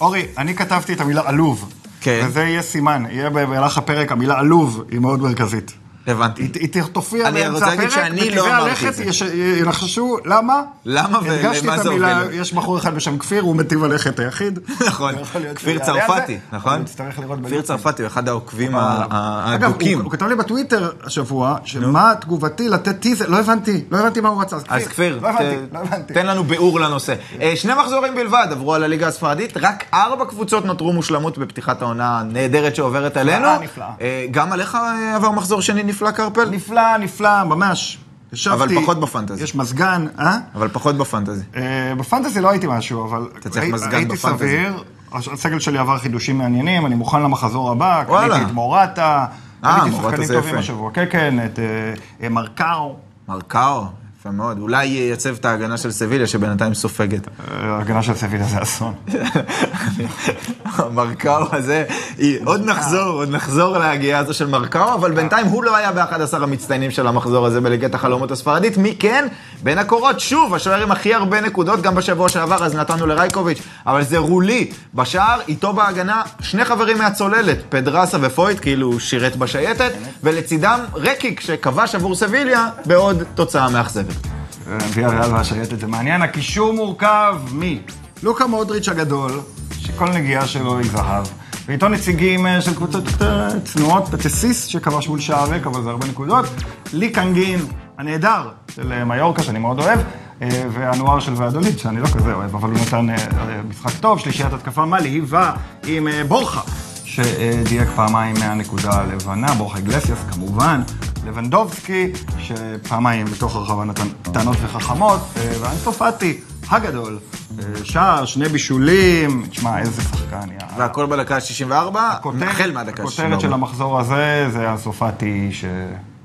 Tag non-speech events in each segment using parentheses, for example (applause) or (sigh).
אורי, אני כתבתי את המילה עלוב. כן. וזה יהיה סימן, יהיה במהלך הפרק, המילה עלוב היא מאוד מרכזית. הבנתי. היא תופיע אני באמצע רוצה להגיד הפרק, שאני לא אמרתי הלכת את זה. יש- ינחשו למה. למה הדגשתי ולמה את זה המילה, הוביל? יש בחור אחד בשם כפיר, הוא מטיב הלכת היחיד. נכון, כפיר צרפתי, נכון? כפיר. צרפתי הוא אחד העוקבים. ה- אגב, ההדוקים. הוא- הוא כתב לי בטוויטר השבוע, שמה תגובתי לתת טיזר, לא הבנתי, לא הבנתי מה הוא רצה. אז כפיר, לא לא. תן לנו ביאור לנושא. אה, שני מחזורים בלבד עברו על הליגה הספרדית, רק ארבע קבוצות נותרו מושלמות בפתיחת העונה הנהדרת שעוברת עלינו. אה, גם עליך אה, עבר מחזור שני נפלא, קרפל? נפלא, נפלא, ממש. ישבתי, אבל פחות בפנטזי. יש מזגן, אה? אבל פחות בפנטזי. אה, בפנטזי לא הייתי משהו, אבל... אתה צריך הי- מזגן הייתי בפנטזי. סביר, הסגל שלי עבר חידושים מעניינים, אני מוכן למחזור הבא. קניתי את מורטה, אה, קניתי שחקנים טובים. השבוע, כן, כן, את אה, אה, מרקאו, מרקאו, יפה מאוד. אולי ייצב את ההגנה של סביליה שבינתיים סופגת. ההגנה של סביליה זה אסון. מרקאו הזה, עוד נחזור, עוד נחזור להגיעה הזו של מרקאו, אבל בינתיים הוא לא היה ב-11 המצטיינים של המחזור הזה בליגת החלומות הספרדית. מי כן? בין הקורות, שוב, השוער עם הכי הרבה נקודות, גם בשבוע שעבר, אז נתנו לרייקוביץ', אבל זה רולי בשער, איתו בהגנה, שני חברים מהצוללת, פדרסה ופויט, כאילו שירת בשייטת, ולצידם רקיק, שכבש עבור סביליה, בעוד תוצאה מאכזבת. ויה ריאל והשייטת זה מעניין, הקישור מורכב מלוקה מודריץ' הגדול, שכל נגיעה שלו היא זהב, ואיתו נציגים אה, של קבוצות יותר צנועות, פטסיס שכבש מול שער ריק, אבל זה הרבה נקודות, לי קנגין הנהדר של אה, מיורקה, שאני מאוד אוהב, אה, והנוער של ועדולית, שאני לא כזה אוהב, אבל הוא נתן אה, אה, משחק טוב, שלישיית התקפה מלהיבה עם אה, בורחה. שדייק פעמיים מהנקודה הלבנה, בורחה גלסיאס כמובן, לבנדובסקי, שפעמיים בתוך הרחבה נתן קטנות וחכמות, אה, ואנסופטי הגדול, אה, שער, שני בישולים, תשמע, איזה שחקן, יא. והכל בדקה ה-64, הכותרת- החל מהדקה ה-64. הכותרת של המחזור הזה זה אנסופטי ש...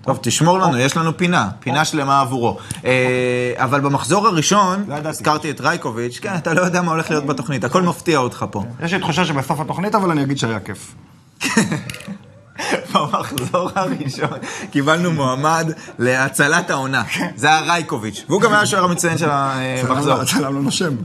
טוב, תשמור לנו, יש לנו פינה, פינה שלמה עבורו. אה, אבל במחזור הראשון, לא. הזכרתי את רייקוביץ', כן, אתה לא יודע מה הולך להיות בתוכנית, הכל מפתיע אותך פה. יש לי תחושה שבסוף התוכנית, אבל אני אגיד שהיה כיף. (laughs) במחזור הראשון קיבלנו מועמד להצלת העונה, זה היה רייקוביץ', והוא גם היה השוער המצטיין של המחזור. צלם לנו שם.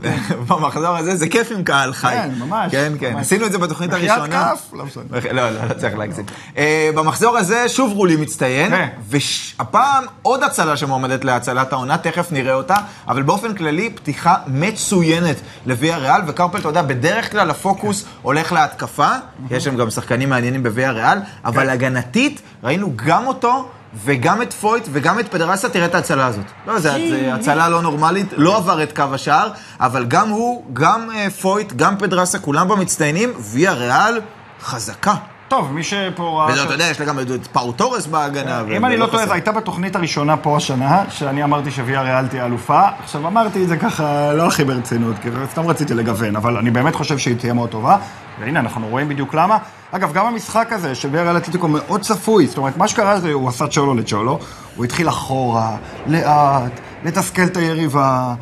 במחזור הזה זה כיף עם קהל חי. כן, ממש. כן, כן. עשינו את זה בתוכנית הראשונה. כף? לא. לא, לא, לא צריך להגזים. אה, במחזור הזה שוב רולי מצטיין, כן. והפעם עוד הצלה שמועמדת להצלת העונה, תכף נראה אותה, אבל באופן כללי פתיחה מצוינת לוויה ריאל, וקרפל, אתה יודע, בדרך כלל הפוקוס הולך להתקפה, יש שם גם שחקנים מעניינים בוויה ריאל, אבל הגנתית ראינו גם אותו. וגם את פויט וגם את פדרסה, תראה את ההצלה הזאת. לא, זו הצלה לא נורמלית, לא עבר את קו השער, אבל גם הוא, גם אה, פויט, גם פדרסה, כולם במצטיינים, ויה ריאל חזקה. טוב, מי שפה ראה... ואתה יודע, יש לה גם את פאו תורס בהגנה. אם אני לא טועה, חסר. זו הייתה בתוכנית הראשונה פה השנה, שאני אמרתי שוויה ריאל תהיה אלופה. עכשיו, אמרתי את זה ככה, לא הכי ברצינות, כי סתם רציתי לגוון, אבל אני באמת חושב שהיא תהיה מאוד טובה. והנה, אנחנו רואים בדיוק למה. אגב, גם המשחק הזה של ויה ריאל אתלטיקו מאוד צפוי. זאת אומרת, מה שקרה זה, הוא עשה צ'ולו לצ'ולו, הוא התחיל אחורה, לאט, לתסכל את היריבה.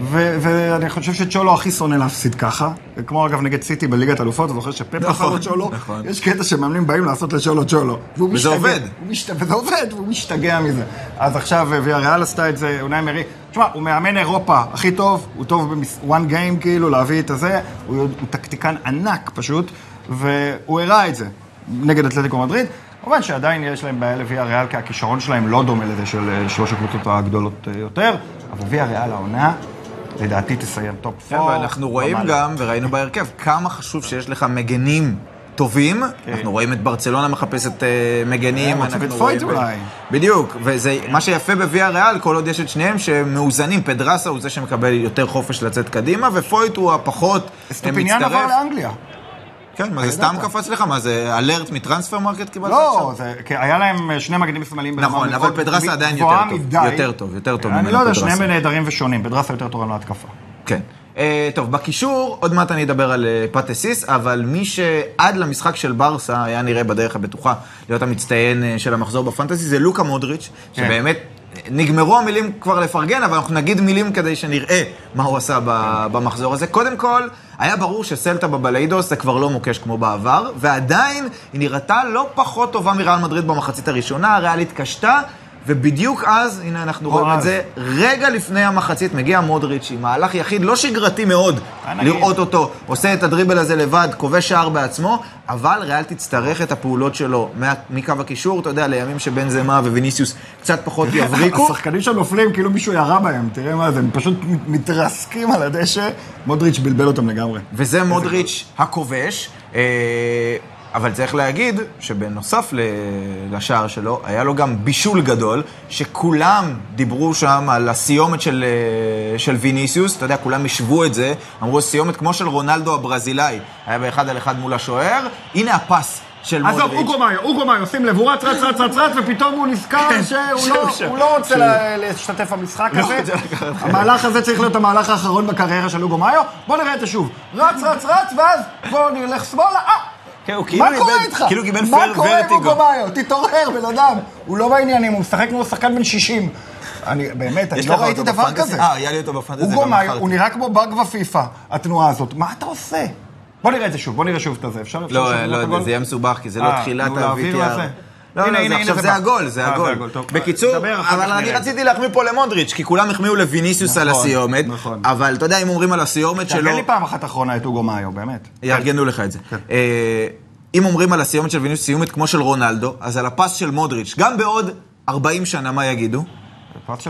ו- ואני חושב שצ'ולו הכי שונא להפסיד ככה, כמו אגב נגד סיטי בליגת אלופות, אתה זוכר שפפ נכון, בחר לו צ'ולו, נכון. יש קטע שמאמנים באים לעשות לצ'ולו צ'ולו, וזה משתגע. עובד. משת... וזה עובד, והוא משתגע מזה. אז עכשיו אה, ויה ריאל עשתה את זה, אונאי מרי. תשמע, הוא מאמן אירופה הכי טוב, הוא טוב ב-one game כאילו, להביא את הזה, הוא, הוא טקטיקן ענק פשוט, והוא הראה את זה נגד אתלטיקו מדריד. כמובן שעדיין יש להם בעיה לוויה ריאל, כי הכישרון שלהם לא דומה לזה של אה, שלוש הקבוצות הגדולות אה, יותר, אבל ויה ריאל העונה, לדעתי תסיים top כן, four. ואנחנו רואים גם, וראינו בהרכב, כמה חשוב שיש לך מגנים טובים. אנחנו רואים את ברצלונה מחפשת אה, מגנים. כן, אנחנו רואים- אולי. בדיוק, וזה מה שיפה בוויה ריאל, כל עוד יש את שניהם שמאוזנים. פדרסה הוא זה שמקבל יותר חופש לצאת קדימה, ופויט הוא הפחות אה, מצטרף. עבר לאנגליה. כן, מה זה סתם קפץ לך? מה זה alert מ transfer market קיבלת לא, עכשיו? כי היה להם אה, שני מגנים שמאליים נכון, אבל פדרסה עדיין יותר טוב. יותר טוב, יותר טוב אני ממנו לא יודע, פדרסה. שניהם נהדרים ושונים. פדרסה יותר תורם להתקפה. כן. אה, טוב, בקישור, עוד מעט אני אדבר על אה, פטסיס, אבל מי שעד למשחק של ברסה היה נראה בדרך הבטוחה להיות המצטיין של המחזור בפנטסי, זה לוקה מודריץ', כן. שבאמת נגמרו המילים כבר לפרגן, אבל אנחנו נגיד מילים כדי שנראה מה הוא עשה במחזור הזה. קודם כל, היה ברור שסלטה בבליידוס זה כבר לא מוקש כמו בעבר, ועדיין היא נראתה לא פחות טובה מריאל מדריד במחצית הראשונה, הריאל התקשתה. ובדיוק אז, הנה אנחנו רואים את. זה, רגע לפני המחצית מגיע מודריץ' עם מהלך יחיד, לא שגרתי מאוד נגיד. לראות אותו עושה את הדריבל הזה לבד, כובש שער בעצמו, אבל ריאל תצטרך את הפעולות שלו מקו הקישור, אתה יודע, לימים שבן זמה וויניסיוס קצת פחות (laughs) יבריקו. השחקנים שם נופלים כאילו מישהו ירה בהם, תראה מה זה, הם פשוט מתרסקים על הדשא, מודריץ' בלבל אותם לגמרי. וזה מודריץ' הכובש. אה, אבל צריך להגיד שבנוסף לשער שלו, היה לו גם בישול גדול, שכולם דיברו שם על הסיומת של, אה, של ויניסיוס, אתה יודע, כולם השוו את זה, אמרו סיומת כמו של רונלדו הברזילאי, היה באחד על אחד מול השוער, הנה הפס של עזוב. אוגו מאיו, אוגו מאיו, שים לב, הוא רץ, רץ, רץ, רץ, רץ, (laughs) ופתאום הוא נזכר כן, שהוא (laughs) לא- לא רוצה להשתתף במשחק לא הזה. המהלך הזה צריך להיות המהלך האחרון בקריירה של אוגו מאיו. בוא נראה את זה שוב. רץ, רץ, רץ, ואז בוא נלך שמאלה. אה! כן, הוא כאילו מה קורה איתך? כאילו קיבל מה פר קורה עם ורטיגו. אוגו מאיו? תתעורר, בן אדם. הוא לא בעניינים, הוא משחק כמו שחקן בן 60. אני, באמת, אני יש לא לך ראיתי אותו דבר בפנטזי? כזה. אה, היה לי אותו בפנטזי, אוגו מאיו. הוא נראה כמו באג ופיפא, התנועה הזאת. מה אתה עושה? בוא נראה את זה שוב, בוא נראה שוב את הזה. אפשר? אפשר לא, לא את הגול? זה יהיה מסובך, כי זה לא אה, תחילת נו, להעביר ה-VTR. לזה. לא, הנה, לא, הנה, זה הנה, עכשיו זה זה. הגול, זה אה, זה הגול. טוב. בקיצור, דבר, אבל אני נראה. רציתי להחמיא פה למודריץ', כי כולם החמיאו לוויניסיוס על נכון, הסיומת, נכון. אבל אתה יודע, אם אומרים על הסיומת שלו, תארגן לי פעם אחת אחרונה את אוגו מאיו, באמת. יארגנו לך את זה. כן. אה, אם אומרים על הסיומת של ויניסיוס סיומת כמו של רונלדו, אז על הפס של מודריץ', גם בעוד 40 שנה, מה יגידו?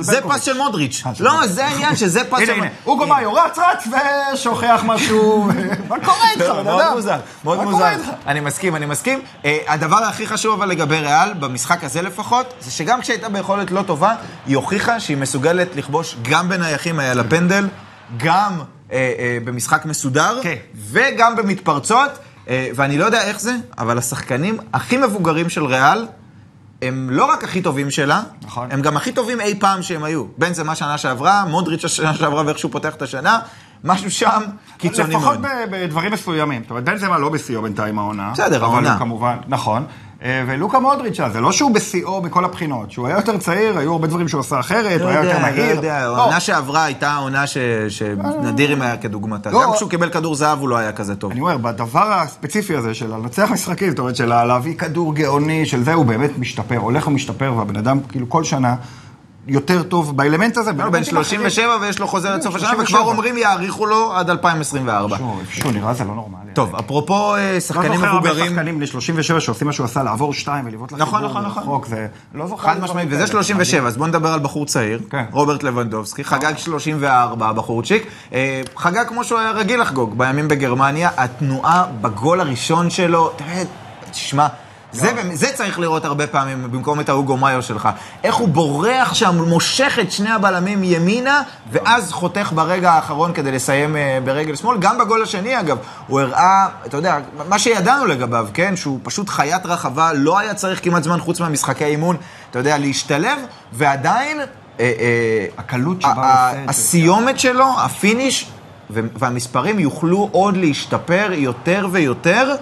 זה. פס של מודריץ'. לא. זה העניין, שזה פס הנה, של... הנה, אוגו מאיו רץ, רץ, ושוכח משהו. (laughs) מה קורה איתך, לא, בן מאוד אדם? מוזר, מאוד מוזר. אני מסכים, אני מסכים. אה, הדבר הכי חשוב אבל לגבי ריאל, במשחק הזה לפחות, זה שגם כשהייתה ביכולת לא טובה, היא הוכיחה שהיא מסוגלת לכבוש גם בנייחים, היה לה פנדל, גם אה, אה, במשחק מסודר, כן. וגם במתפרצות, ואני לא יודע איך זה, אבל השחקנים הכי מבוגרים של ריאל, הם לא רק הכי טובים שלה, נכון. הם גם הכי טובים אי פעם שהם היו. בין זה מה שנה שעברה, מודריץ' השנה שעברה ואיך שהוא פותח את השנה, משהו שם קיצוני לפחות מאוד. ב- בדברים מסוימים. זאת אומרת, בנזמה לא בשיאו בינתיים העונה. בסדר, העונה. כמובן, נכון. אה, ולוקה מודריץ', זה לא שהוא בשיאו מכל הבחינות. שהוא היה יותר צעיר, היו הרבה דברים שהוא עשה אחרת, לא הוא היה יותר יודע, לא מהיר. יודע, לא, העונה שעברה הייתה העונה ש- שנדירים היה כדוגמתה. לא. גם כשהוא קיבל כדור זהב הוא לא היה כזה טוב. אני אומר, בדבר הספציפי הזה של לנצח משחקים, זאת אומרת, של להביא כדור גאוני, של זה, הוא באמת משתפר, הולך ומשתפר, והבן אדם, כאילו, כל שנה יותר טוב באלמנט הזה. הוא בן באלמנטים אחרים. 37 ויש לו חוזה עד סוף השנה, 37. וכבר אומרים יאריכו לו עד 2024. שהוא- שהוא נראה זה לא נורמלי. טוב, אפרופו אה, לא שחקנים זוכר הרבה מבוגרים, שחקנים בני 37 שעושים מה שהוא עשה, לעבור שתיים ולבעוט לכיוון. נכון, נכון, נכון. זה... לא זוכר. חד משמעית. וזה 37, אז בואו נדבר על בחור צעיר, כן. רוברט לבנדובסקי, חגג 34 הבחורצ'יק, אה, חגג כמו שהוא היה רגיל לחגוג בימים בגרמניה, התנועה בגול הראשון שלו, תראה, תשמע, זה, זה צריך לראות הרבה פעמים במקום את ההוגו מאיו שלך. איך הוא בורח שם, מושך את שני הבלמים ימינה, ואז חותך ברגע האחרון כדי לסיים אה, ברגל שמאל. גם בגול השני, אגב, הוא הראה, אתה יודע, מה שידענו לגביו, כן? שהוא פשוט חיית רחבה, לא היה צריך כמעט זמן חוץ מהמשחקי אימון, אתה יודע, להשתלב, ועדיין... אה, אה, הקלות שבה הוא עושה את זה. הסיומת שלו, ה finish, והמספרים יוכלו עוד להשתפר יותר ויותר.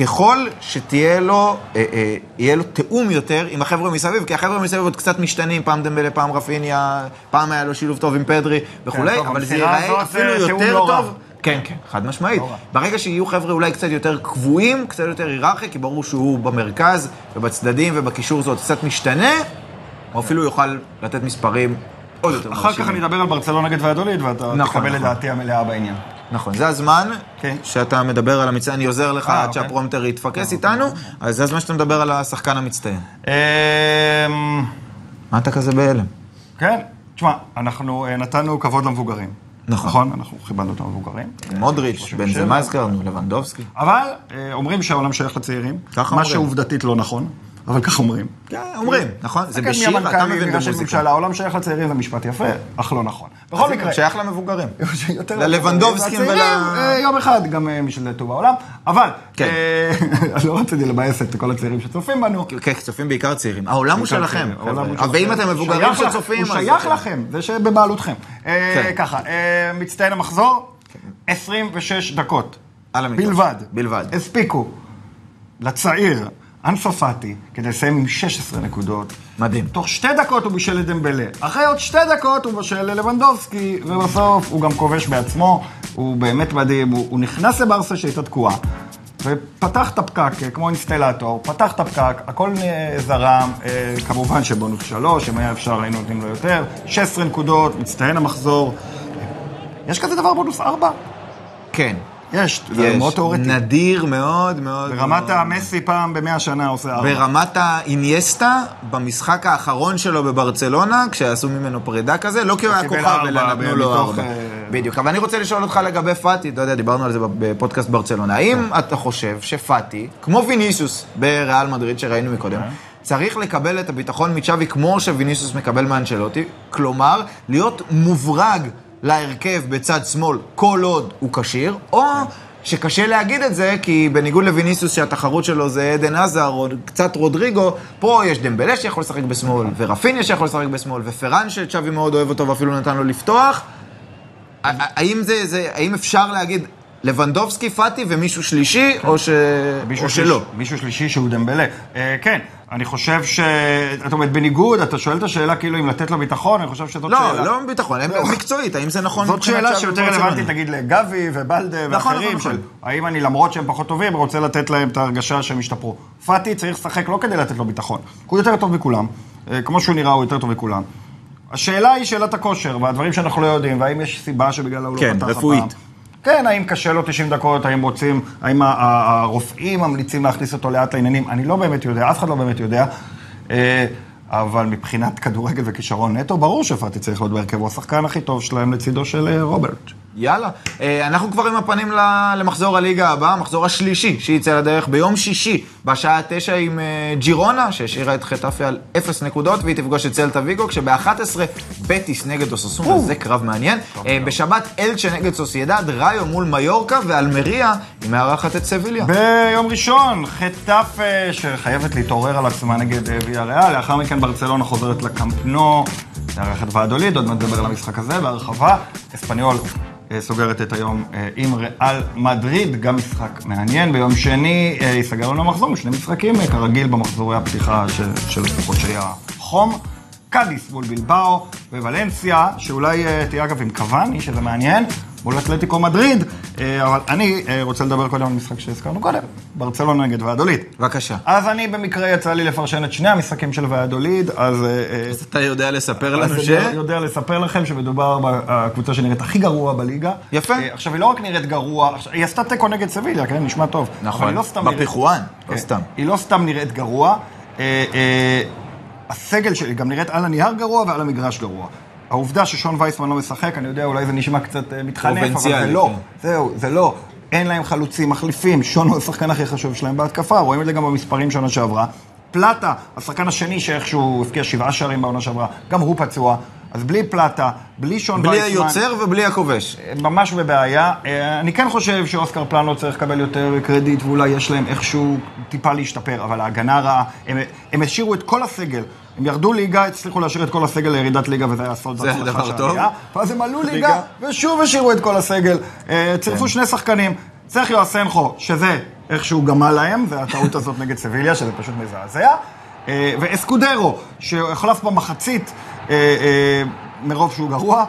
ככל שתהיה לו, אה, אה, יהיה לו תיאום יותר עם החבר'ה מסביב, כי החבר'ה מסביב עוד קצת משתנים, פעם דמבלה, פעם רפיניה, פעם היה לו שילוב טוב עם פדרי וכולי, כן, אבל זה ייראה הזאת זה אפילו תיאום יותר לא. טוב. כן, כן, חד משמעית. לא. ברגע שיהיו חבר'ה אולי קצת יותר קבועים, קצת יותר היררכיה, כי ברור שהוא במרכז ובצדדים ובקישור זה עוד קצת משתנה, הוא אפילו יוכל לתת מספרים עוד יותר אחר כך אני אדבר על ברצלונה נגד ויאדוליד, ואתה נכון, תקבל את נכון. דעתי המלאה בעניין. נכון, זה הזמן כן. שאתה מדבר על המצטיין, אני עוזר לך אה, עד אוקיי. שהפרומטר יתפקס איתנו, אז זה הזמן שאתה מדבר על השחקן המצטיין. אמ, מה אתה כזה בהלם? כן, תשמע, אנחנו אה, נתנו כבוד למבוגרים. נכון. נכון? אנחנו כיבדנו את המבוגרים. מודריץ', בן 37. זמה הזכרנו, לבנדובסקי. אבל אה, אומרים שהעולם שייך לצעירים. ככה מה אומרים. שעובדתית לא נכון, אבל כך אומרים. כן, אומרים, נכון? זה בשיר, אתה המנכ"לים, מבין במוזיקה. העולם שייך לצעירים זה משפט יפה, אך לא נכון. בכל מקרה, שייך למבוגרים. (laughs) ללבנדובסקים ול- אה, יום אחד גם אה, מי שזה טוב בעולם, אבל, כן. אה, (laughs) לא רציתי לבאס את כל הצעירים שצופים בנו. כן, צופים בעיקר צעירים. העולם הוא שלכם. ואם אתם מבוגרים שצופים, הוא שייך לכם, זה שבבעלותכם. אה, כן. ככה, אה, מצטיין המחזור, 26 דקות. בלבד. בלבד. הספיקו לצעיר, אנסו פאטי, כדי לסיים עם 16 נקודות. מדהים. תוך שתי דקות הוא בישל לדמבלה. אחרי עוד שתי דקות הוא בישל ללבנדובסקי, ובסוף הוא גם כובש בעצמו. הוא באמת מדהים, הוא, הוא נכנס לברסה שהייתה תקועה. ופתח את הפקק, אה, כמו אינסטלטור, פתח את הפקק, הכל אה, זרם, אה, כמובן שבונוס שלוש, אם היה אפשר היינו נותנים לו יותר, 16 נקודות, מצטיין המחזור. יש כזה דבר בונוס ארבע? כן. יש, זה יש. מאוד תיאורטי. נדיר מאוד מאוד. ברמת מאוד. המסי פעם במאה שנה עושה ארבע. ברמת האינייסטה, במשחק האחרון שלו בברצלונה, כשעשו ממנו פרידה כזה, לא כי הוא היה כוכב, אלא נתנו לו ארבע. אה, בדיוק. אבל אני רוצה לשאול אותך לגבי פאטי, אתה יודע, דיברנו על זה בפודקאסט ברצלונה. האם כן. אתה חושב שפאטי, כמו ויניסוס בריאל מדריד שראינו מקודם, כן. צריך לקבל את הביטחון מצ'אבי כמו שוויניסוס מקבל מאנצ'לוטי? כלומר, להיות מוברג להרכב בצד שמאל כל עוד הוא כשיר, או... שקשה להגיד את זה, כי בניגוד לוויניסוס שהתחרות שלו זה עדן עזר או קצת רודריגו, פה יש דמבלה שיכול לשחק בשמאל, ורפיניה שיכול לשחק בשמאל, ופרן שצ'אבי מאוד אוהב אותו ואפילו נתן לו לפתוח. האם זה, זה, האם אפשר להגיד לבנדובסקי, פאטי ומישהו שלישי, או, ש... מישהו או שליש- שלא? מישהו שלישי שהוא דמבלה. אה, כן, אני חושב ש... זאת אומרת, בניגוד, אתה שואל את השאלה כאילו אם לתת לו ביטחון, אני חושב שזאת שאלה. לא, לא ביטחון, הם- מקצועית, האם זה נכון זאת שאלה שיותר? רלוונטית, נגיד, לגבי ובלדה נכון, ואחרים, נכון, של נכון. האם אני, למרות שהם פחות טובים, רוצה לתת להם את ההרגשה שהם השתפרו. פאטי צריך לשחק לא כדי לתת לו ביטחון, הוא יותר טוב מכולם. אה, כמו שהוא נראה, הוא יותר טוב מכולם. השאלה היא שאלת הכושר, והדברים שאנחנו לא יודעים, והאם יש סיבה שבגללה הוא כן, לא פתח רפואית. הפעם. כן, האם קשה לו 90 דקות, האם רוצים, האם הרופאים ממליצים להכניס אותו לאט לעניינים, אני לא באמת יודע, אף אחד לא באמת יודע. אה, אבל מבחינת כדורגל וכישרון נטו, ברור שפאטי צריך להיות בהרכב, השחקן הכי טוב שלהם לצידו של אה, רוברט. יאללה. אה, אנחנו כבר עם הפנים למחזור הליגה הבאה, המחזור השלישי שיצא לדרך ביום שישי, בשעה תשע עם אה, ג'ירונה, שהשאירה את חטאפי על אפס נקודות, והיא תפגוש את סלטה ויגו, כשב-11 בטיס נגד אוססונה, זה קרב מעניין. אה, בשבת אלצ'ה נגד סוסיידד, ראיו מול מיורקה, ואלמריה היא מארחת את סביליה. ביום ראשון, חטף אה, שחייבת להתעורר על עצמה נגד ויה ריאל, לאחר מכן ברצלונה חוזרת לקמפנו, לארחת ועדוליד, עוד מעט נדבר על המשחק הזה בהרחבה. אספניול סוגרת את היום אה, עם ריאל מדריד, גם משחק מעניין. ביום שני אה, ייסגר לנו המחזור שני משחקים, אה, כרגיל במחזורי הפתיחה של, של חודשי החום. קאדיס מול בלבאו וולנסיה, שאולי אה, תהיה אגב עם קוואני, שזה מעניין, מול אתלטיקו מדריד, אה, אבל אני אה, רוצה לדבר קודם על משחק שהזכרנו קודם, ברצלונה נגד ועדוליד. בבקשה. אז אני במקרה יצא לי לפרשן את שני המשחקים של ועדוליד, אז... אה, אה, אז אתה יודע לספר לנו אני ש... יודע לספר לכם שמדובר בקבוצה שנראית הכי גרוע בליגה. יפה. אה, עכשיו, היא לא רק נראית גרוע, היא עשתה תיקו נגד סביליה, כן? נשמע טוב. נכון, לא בפיחואן, לא כן. סתם. היא לא סתם נראית גרוע. אה, אה, הסגל שלי גם נראית על הנייר גרוע ועל המגרש גרוע. העובדה ששון וייסמן לא משחק, אני יודע, אולי זה נשמע קצת אה, מתחנף, אבל זה לא. כן. זהו, זה לא. אין להם חלוצים מחליפים, שון הוא השחקן הכי חשוב שלהם בהתקפה, רואים את זה גם במספרים שנה שעברה. פלטה, השחקן השני שאיכשהו הבקיע שבעה שערים בעונה שעברה, גם הוא פצוע. אז בלי פלטה, בלי שון בלי וייסמן... היוצר ובלי הכובש. ממש בבעיה. אה, אני כן חושב שאוסקר פלנו צריך לקבל יותר קרדיט, ואולי יש להם איכשהו טיפה להשתפר, אבל ההגנה רעה, הם, הם השאירו את כל הסגל. הם ירדו ליגה, הצליחו להשאיר את כל הסגל לירידת ליגה, וזה היה סוד בהצלחה של. העלייה. ואז הם עלו ליגה. ושוב השאירו את כל הסגל. אה, צירפו שני שחקנים, סרחיו אסנחו, שזה איכשהו גמל להם, זה הטעות הזאת נגד סביליה, שזה פשוט מזעזע. אה, ואסקודרו, שהחלף במחצית אה, מרוב שהוא גרוע,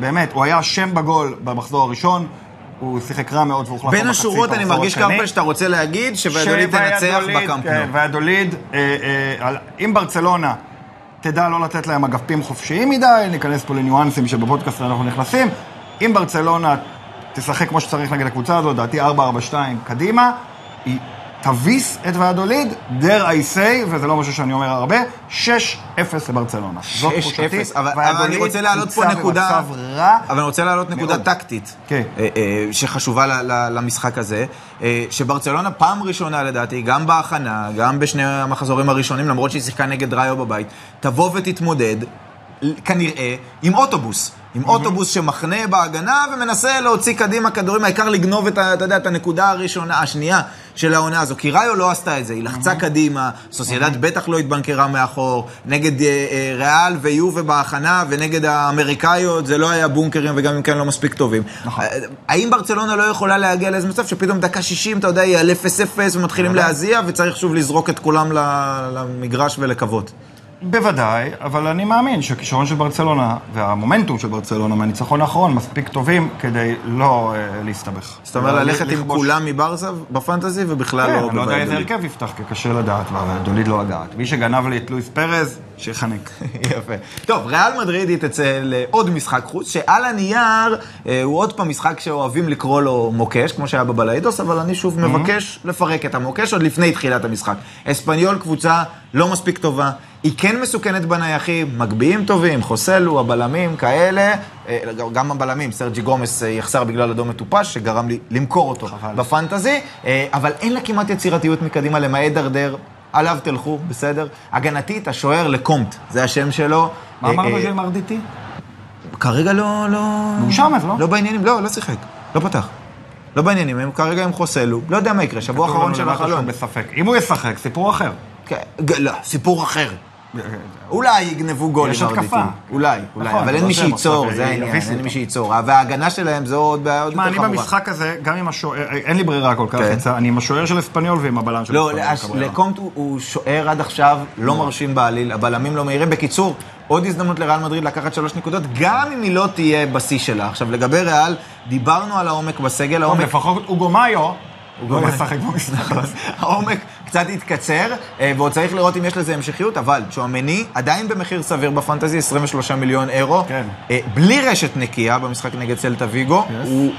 באמת, הוא היה שם בגול במחזור הראשון, הוא שיחק רע מאוד והוחלף במחצית בין השורות אני מרגיש השני. קרפל שאתה רוצה להגיד שוועדולית תנצח בקמפנו. כן, והדוליד, אה, אה, אם ברצלונה תדע לא לתת להם אגפים חופשיים מדי, ניכנס פה לניואנסים שבפודקאסט אנחנו נכנסים, אם ברצלונה תשחק כמו שצריך נגד הקבוצה הזאת, דעתי 4-4-2 קדימה, היא תביס את ועדוליד, dare I say, וזה לא משהו שאני אומר הרבה, 6-0 לברצלונה. זאת 6-0, תחושתי. אבל- אבל אני רוצה להעלות פה נקודה, רע. אבל אני רוצה להעלות נקודה מאוד. טקטית, כן. אה, אה, שחשובה ל- ל- למשחק הזה, אה, שברצלונה פעם ראשונה לדעתי, גם בהכנה, גם בשני המחזורים הראשונים, למרות שהיא שיחקה נגד ראיו בבית, תבוא ותתמודד, כנראה, עם אוטובוס. עם אוטובוס שמחנה בהגנה ומנסה להוציא קדימה כדורים, העיקר לגנוב את, אתה יודע, את הנקודה הראשונה, השנייה של העונה הזו. כי ראיו לא עשתה את זה, היא לחצה קדימה, סוסיידד בטח לא התבנקרה מאחור, נגד אה, אה, ריאל ויובה בהכנה ונגד האמריקאיות, זה לא היה בונקרים וגם אם כן לא מספיק טובים. נכון. אה, האם ברצלונה לא יכולה להגיע לאיזה מצב שפתאום דקה 60, אתה יודע, היא על 0-0 ומתחילים להזיע וצריך שוב לזרוק את כולם למגרש ולקוות? בוודאי, אבל אני מאמין שהכישרון של ברצלונה והמומנטום של ברצלונה מהניצחון האחרון מספיק טובים כדי לא אה, להסתבך. זאת אומרת, ללכת עם לכבוש. כולם מברסה בפנטזי ובכלל כן, לא אני לא יודע איזה. הרכב יפתח, כי קשה לדעת, והדוליד לא לדעת. מי שגנב לי את לואיס פרז, שיחנק. (laughs) יפה. טוב, ריאל מדרידית אצל לעוד משחק חוץ, שעל הנייר אה, הוא עוד פעם משחק שאוהבים לקרוא לו מוקש, כמו שהיה בבלאידוס, אבל אני שוב מבקש לפרק את המוקש עוד לפני תחילת המשחק. אספניול קבוצה לא מספיק טובה, היא כן מסוכנת בנייחים, מגביהים טובים, חוסלו, הבלמים, כאלה, אה, גם הבלמים, סרג'י גומס אה, יחסר בגלל אדום מטופש, שגרם לי למכור אותו חבל. בפנטזי, אה, אבל אין לה כמעט יצירתיות מקדימה למעט דרדר. עליו תלכו, בסדר? הגנתית, השוער לקומט, זה השם שלו. מה אה, אמרת אה, של מרדיטי? כרגע לא, לא... הוא שם, אז לא? לא בעניינים, לא, לא שיחק. לא פתח. לא בעניינים, הם כרגע הם חוסלו. לא יודע מה יקרה, שבוע אחרון של החלון. אם הוא ישחק, סיפור אחר. כן, לא, סיפור אחר. אולי יגנבו גול עם. התקפה. אולי, אולי, נכון, אבל זה אין לא מי שייצור, זה העניין, אין מי. שייצור. וההגנה שלהם זו עוד בעיה עוד יותר אני חמורה. במשחק הזה, גם עם השוער, אין לי ברירה כל כך, כן. אני עם השוער של אספניול ועם הבלם של לא, אספניול. קבררה. לקומט הוא- הוא שוער עד עכשיו, לא מרשים בעליל, הבלמים לא מהירים. בקיצור, עוד הזדמנות לריאל מדריד לקחת שלוש נקודות, גם אם היא לא תהיה בשיא שלה. עכשיו, לגבי ריאל, דיברנו על העומק בסגל, העומק לפחות אוגו מאיו, אוגו לא מאיו. ישחק במשחק הזה. (laughs) העומק קצת התקצר, אה, ועוד צריך לראות אם יש לזה המשכיות, אבל צ'ואמני עדיין במחיר סביר בפנטזי, 23 מיליון אירו. כן. אה, בלי רשת נקייה במשחק נגד סלטה ויגו, הוא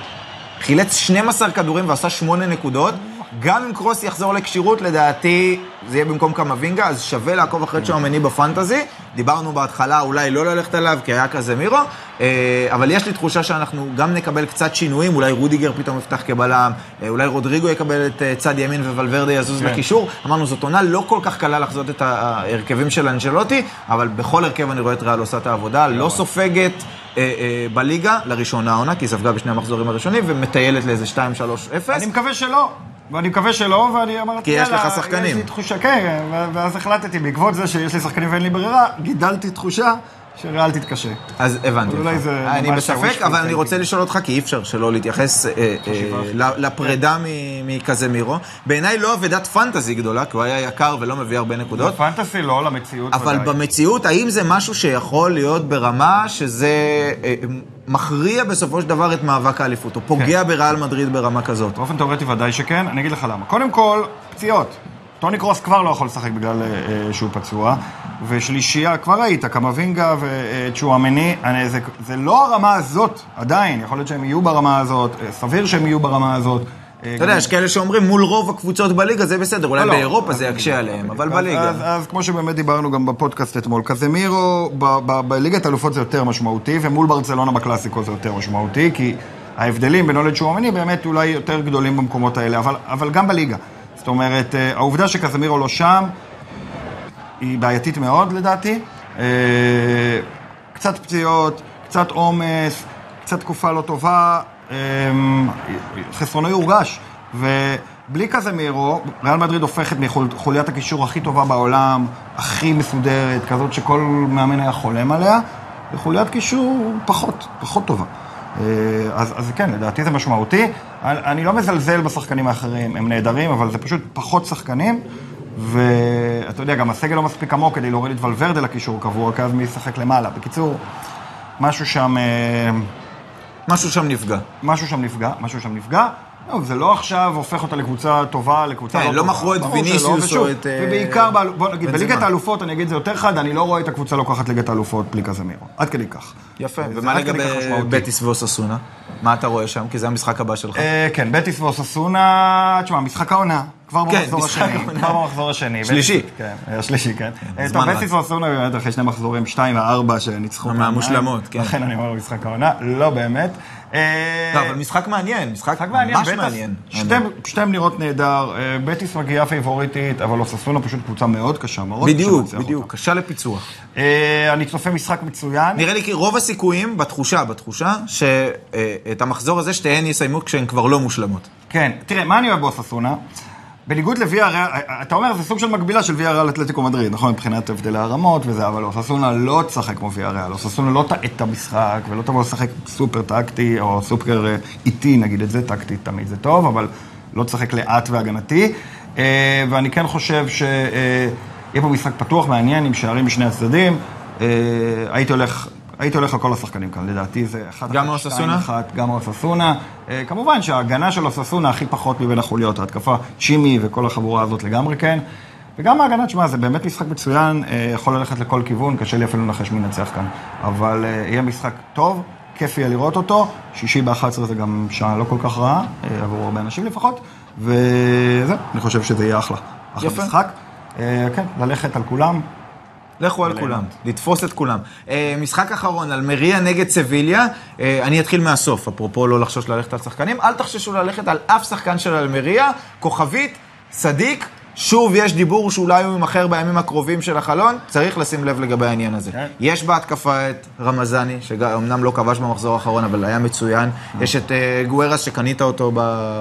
חילץ 12 כדורים ועשה 8 נקודות. גם אם קרוס יחזור לכשירות, לדעתי זה יהיה במקום קמבינגה, אז שווה לעקוב אחרי צ'ואמני בפנטזי. דיברנו בהתחלה אולי לא ללכת עליו, כי היה כזה מירו, אה, אבל יש לי תחושה שאנחנו גם נקבל קצת שינויים, אולי רודיגר פתאום יפתח כבלם, אה, אולי רודריגו יקבל את אה, צד ימין וולברדה יזוז כן. לקישור. אמרנו, זאת עונה לא כל כך קלה לחזות את ההרכבים של אנשלוטי, אבל בכל הרכב אני רואה את ריאל עושה את העבודה, לא סופגת בליגה, לראשונה העונה, כי היא ספגה בשני המחזורים הראשונים, ומטיילת לאיזה 2-3-0. אני מקווה שלא. ואני מקווה שלא, ואני אמרתי, כי יש לך שחקנים." יש לי תחושה, כן, ואז החלטתי, בעקבות זה שיש לי שחקנים ואין לי ברירה, גידלתי תחושה שריאל תתקשה. אז הבנתי אולי אותך. זה אני בספק, אבל אני. רוצה לשאול אותך, כי אי אפשר שלא להתייחס אה, אה, לפרידה מ- מקזמירו. בעיניי לא אבדת פנטזי גדולה, כי הוא היה יקר ולא מביא הרבה נקודות. פנטסי לא, למציאות אבל. במציאות, האם זה משהו שיכול להיות ברמה שזה אה, מכריע בסופו של דבר את מאבק האליפות, או פוגע כן. בריאל מדריד ברמה כזאת? באופן תיאורטי ודאי שכן, אני אגיד לך למה. קודם כל, פציעות. טוני קרוס כבר לא יכול לשחק בגלל אה, אה, שהוא פצוע, ושלישייה, כבר ראית, קמבינגה וצ'ואמני, זה, זה לא הרמה הזאת, עדיין, יכול להיות שהם יהיו ברמה הזאת, אה, סביר שהם יהיו ברמה הזאת. אה, אתה יודע, יש כאלה שאומרים מול רוב הקבוצות בליגה זה בסדר, אולי לא, לא. באירופה זה יקשה עליהם. אבל בליגה. אז, כמו שבאמת דיברנו גם בפודקאסט אתמול, קזמירו בליגת האלופות זה יותר משמעותי, ומול ברצלונה בקלאסיקו זה יותר משמעותי, כי ההבדלים בינו לצ'ואמני באמת אולי יותר גדולים במקומות האלה, אבל, אבל גם בליגה. זאת אומרת, אה, העובדה שקזמירו לא שם, היא בעייתית מאוד לדעתי. אה, קצת פציעות, קצת עומס, קצת תקופה לא טובה, אה, חסרונו יורגש. ובלי קזמירו, ריאל מדריד הופכת מחוליית הקישור הכי טובה בעולם, הכי מסודרת, כזאת שכל מאמן היה חולם עליה, לחוליית קישור פחות, פחות טובה. אה, אז, אז כן, לדעתי זה משמעותי. אני, אני לא מזלזל בשחקנים האחרים, הם נהדרים, אבל זה פשוט פחות שחקנים. ואתה יודע, גם הסגל לא מספיק עמוק כדי להוריד את ולוורדה לקישור קבוע, כי אז מי ישחק למעלה. בקיצור, משהו שם, אה, משהו שם נפגע. משהו שם נפגע, משהו שם נפגע. לא, זה לא עכשיו הופך אותה לקבוצה טובה, לקבוצה כן, לא לא. מכרו את ברור ויניסיוס או את, אה, ובעיקר, בוא נגיד. בליגת האלופות, אני אגיד את זה יותר חד, אני לא רואה את הקבוצה לוקחת ליגת האלופות בלי קזמירו. עד כדי כך. יפה, ומה לגבי. בטיס ואוססונה? מה אתה רואה שם? כי זה המשחק הבא שלך. אה, כן, בטיס ואוססונה, תשמע, משחק העונה, כבר כן, במחזור השני. כבר במחזור השני. שלישי. כן, השלישי, כן. אה, זמן טוב. בטיס ואוסונה באמת אחרי שני מחזורים, שתיים וארבע שניצחו פעמיים. מהמושלמות, כן. לכן אני אומר משחק העונה, לא באמת. אה, לא, אבל משחק מעניין, משחק ממש. מעניין. שתיהם נראות נהדר, אה, בטיס מגיעה פייבוריטית, אבל אוססונה פשוט קבוצה מאוד קשה, מאוד בדיוק, בדיוק. קשה לפיצוח. אה, אני צופה משחק מצוין. נראה לי כי רוב הסיכויים, בתחושה, בתחושה, שאת המחזור הזה שתיהן יסיימו כשהן כבר לא מושלמות. כן, תראה, מה אני אוהב באוססונה? בניגוד לוויה ריאל, אתה אומר, זה סוג של מקבילה של ויה ריאל אתלטיקו מדריד, נכון? מבחינת הבדלי הרמות וזה, אבל אוססונה לא תשחק כמו ויה ריאל. אוססונה לא תאט את המשחק, ולא תבוא לשחק סופר טקטי, או סופר אה, איטי, נגיד את זה, טקטי תמיד זה טוב, אבל לא תשחק לאט והגנתי. אה, ואני כן חושב ש... אה, יהיה פה משחק פתוח, מעניין, עם שערים משני הצדדים. אה, הייתי הולך... הייתי הולך על כל השחקנים כאן, לדעתי זה אחת גם אוססונה? אחת, גם אוססונה. אה, כמובן שההגנה של אוססונה הכי פחות מבין החוליות, ההתקפה צ'ימי וכל החבורה הזאת לגמרי כן. וגם ההגנה, תשמע, זה באמת משחק מצוין, אה, יכול ללכת לכל כיוון, קשה לי אפילו לנחש מי ינצח כאן. אבל אה, יהיה משחק טוב, כיף יהיה לראות אותו. שישי ב-11 זה גם שעה לא כל כך רעה, עבור הרבה אנשים לפחות. וזהו, אני חושב שזה יהיה אחלה. אחלה יפה. משחק. כן, ללכת על כולם. לכו על כולם, לתפוס את כולם. אה, משחק אחרון, אלמריה נגד סביליה. אה, אני אתחיל מהסוף, אפרופו לא לחשוש ללכת על שחקנים. אל תחששו ללכת על אף שחקן של אלמריה. כוכבית, צדיק. שוב, יש דיבור שאולי הוא יימכר בימים הקרובים של החלון, צריך לשים לב לגבי העניין הזה. כן. יש בהתקפה את רמזני, שאומנם לא כבש במחזור האחרון, אבל היה מצוין. יש את אה, גוארס, שקנית אותו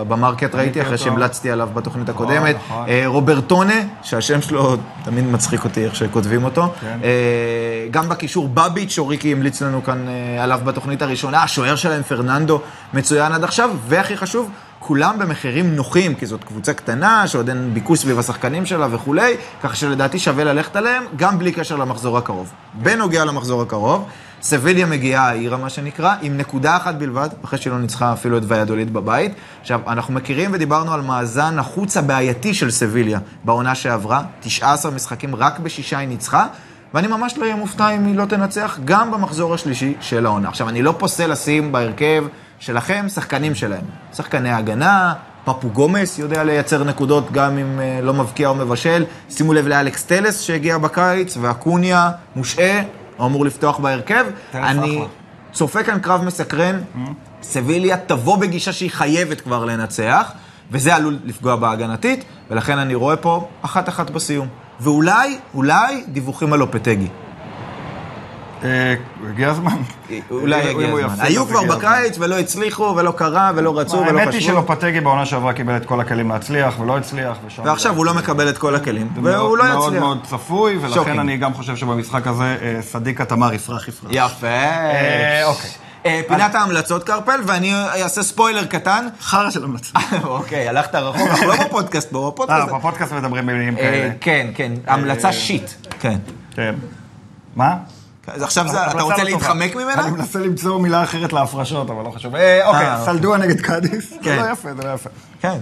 במרקט, ראיתי, אחרי. שהמלצתי עליו בתוכנית הקודמת. נכון. אה, רוברטונה, שהשם שלו תמיד מצחיק אותי איך שכותבים אותו. כן. אה, גם בקישור בביץ', שאוריקי המליץ לנו כאן אה, עליו בתוכנית הראשונה, השוער שלהם פרננדו מצוין עד עכשיו, והכי חשוב, כולם במחירים נוחים, כי זאת קבוצה קטנה, שעוד אין ביקוש סביב השחקנים שלה וכולי, כך שלדעתי שווה ללכת עליהם, גם בלי קשר למחזור הקרוב. בנוגע למחזור הקרוב, סביליה מגיעה העירה, מה שנקרא, עם נקודה אחת בלבד, אחרי שהיא לא ניצחה אפילו את ויאדוליד בבית. עכשיו, אנחנו מכירים ודיברנו על מאזן החוץ הבעייתי של סביליה בעונה שעברה, 19 משחקים, רק בשישה היא ניצחה. ואני ממש לא אהיה מופתע אם היא לא תנצח גם במחזור השלישי של העונה. עכשיו, אני לא פוסל לשים בהרכב שלכם שחקנים שלהם. שחקני הגנה, פפו גומס יודע לייצר נקודות גם אם אה, לא מבקיע או מבשל. שימו לב לאלכס טלס שהגיע בקיץ, ואקוניה מושעה, הוא אמור לפתוח בהרכב. אני. צופה כאן קרב מסקרן. סביליה תבוא בגישה שהיא חייבת כבר לנצח, וזה עלול לפגוע בהגנתית, ולכן אני רואה פה אחת-אחת בסיום. ואולי, אולי, דיווחים על אופטגי. אה, הגיע הזמן. אולי יגיע הוא הזמן. היו כבר הגיע. בקיץ ולא הצליחו ולא קרה ולא רצו ולא האמת היא חשבו. שלופטגי בעונה שעברה קיבל את כל הכלים להצליח ולא הצליח. ועכשיו הוא לא מקבל את כל הכלים, והוא מאוד- לא מאוד יצליח. מאוד צפוי, ולכן. אני גם חושב שבמשחק הזה אה, סדיקה תמר יפרח יפרח. יפה. אה, אוקיי. פינת ההמלצות, קרפל, ואני אעשה ספוילר קטן. חרא של המלצה. אוקיי, הלכת רחוק, אנחנו לא (laughs) בפודקאסט פה, אה, בפודקאסט. בפודקאסט מדברים במילים כאלה. כן, כן, המלצה shit. כן. כן. מה? אז עכשיו זה- אתה רוצה לא. להתחמק ממנה? אני מנסה למצוא מילה אחרת להפרשות, אבל לא חשוב. אה, אוקיי, אה, סלדוע נגד קאדיס. זה כן. לא יפה, זה לא יפה. כן.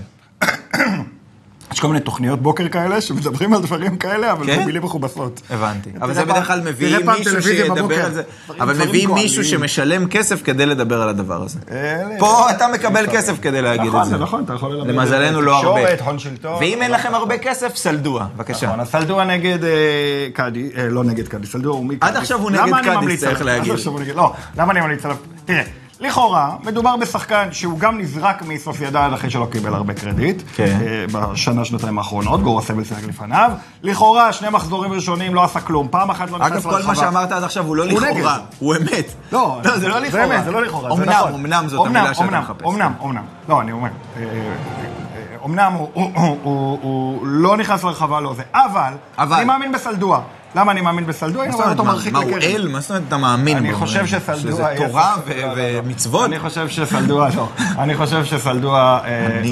יש כל מיני תוכניות בוקר כאלה שמדברים על דברים כאלה, אבל כן? במילים מכובסות. הבנתי. אבל זה בדרך כלל מביאים פעם מישהו שידבר בבוקר. על זה. דברים- אבל דברים מביאים. מישהו שמשלם כסף כדי לדבר על הדבר הזה. אה, פה אתה מקבל כסף כדי להגיד נכון, את זה. זה נכון, אתה יכול לדבר. למזלנו לא הרבה. תקשורת, הון שלטון. ואם אין לכם הרבה כסף, סלדוע. בבקשה. נכון, אז סלדוע נגד אה, קאדי, אה, לא נגד קאדי, סלדוע הוא מקאדיס. עד עכשיו הוא נגד ממליץ צריך? להגיד. לא, למה אני ממליץ עליו? תראה, לכאורה, מדובר בשחקן שהוא גם נזרק מסוסיידד אחרי שלא קיבל הרבה קרדיט. כן. אה, בשנה, שנתיים האחרונות, גור הסבל שיחק לפניו. לכאורה, שני מחזורים ראשונים לא עשה כלום, פעם אחת לא נכנס אגב, לרחבה. כל מה שאמרת עד עכשיו הוא לא לכאורה. הוא אמת. לא, זה לא לכאורה. באמת, זה לא לכאורה, זה אמנם, נכון. אמנם זאת המילה שאתה מחפש. אומנם, אומנם. לא, אני אומר, אה, אה, אמנם הוא- לא נכנס לרחבה, לא זה, אבל, אבל. אני מאמין בסלדוע. למה אני מאמין בסלדוע? מה אני זאת אומרת, מה הוא. אל? מה זאת אומרת אתה מאמין אני בו? חושב שזה שסלדוע... יהיה תורה לא. ומצוות? אני חושב שסלדוע, לא. אני חושב שסלדוע אה, אני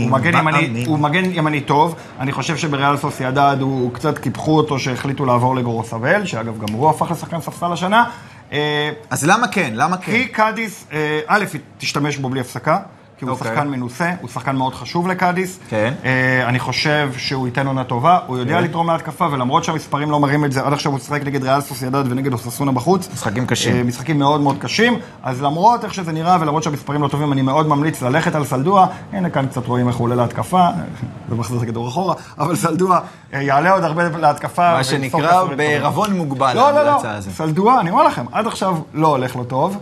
הוא מגן ימני- טוב. אני חושב שבריאל סוסיידד הוא קצת קיפחו אותו שהחליטו לעבור לגורוסבל, שאגב גם הוא הפך לשחקן ספסל השנה. אה, אז למה כן? למה כן? כי קאדיס, אה, א', תשתמש בו בלי הפסקה, כי הוא אוקיי. שחקן מנוסה, הוא שחקן מאוד חשוב לקאדיס. כן. אה, אני חושב שהוא ייתן עונה טובה, הוא יודע כן. לתרום להתקפה, ולמרות שהמספרים לא מראים את זה, עד עכשיו הוא שיחק נגד ריאל סוסיידד ונגד אוססונה בחוץ. משחקים קשים. אה, משחקים מאוד מאוד קשים, אז למרות איך שזה נראה ולמרות שהמספרים לא טובים, אני מאוד ממליץ ללכת על סלדוע. הנה כאן קצת רואים איך הוא עולה להתקפה, זה (laughs) מחזיר את הכדור אחורה, אבל סלדוע אה, יעלה עוד הרבה להתקפה. מה שנקרא. בערבון מוגבל, לא, לא, לא. סלדוע, אני אומר לכם, עד עכשיו לא הולך לו טוב,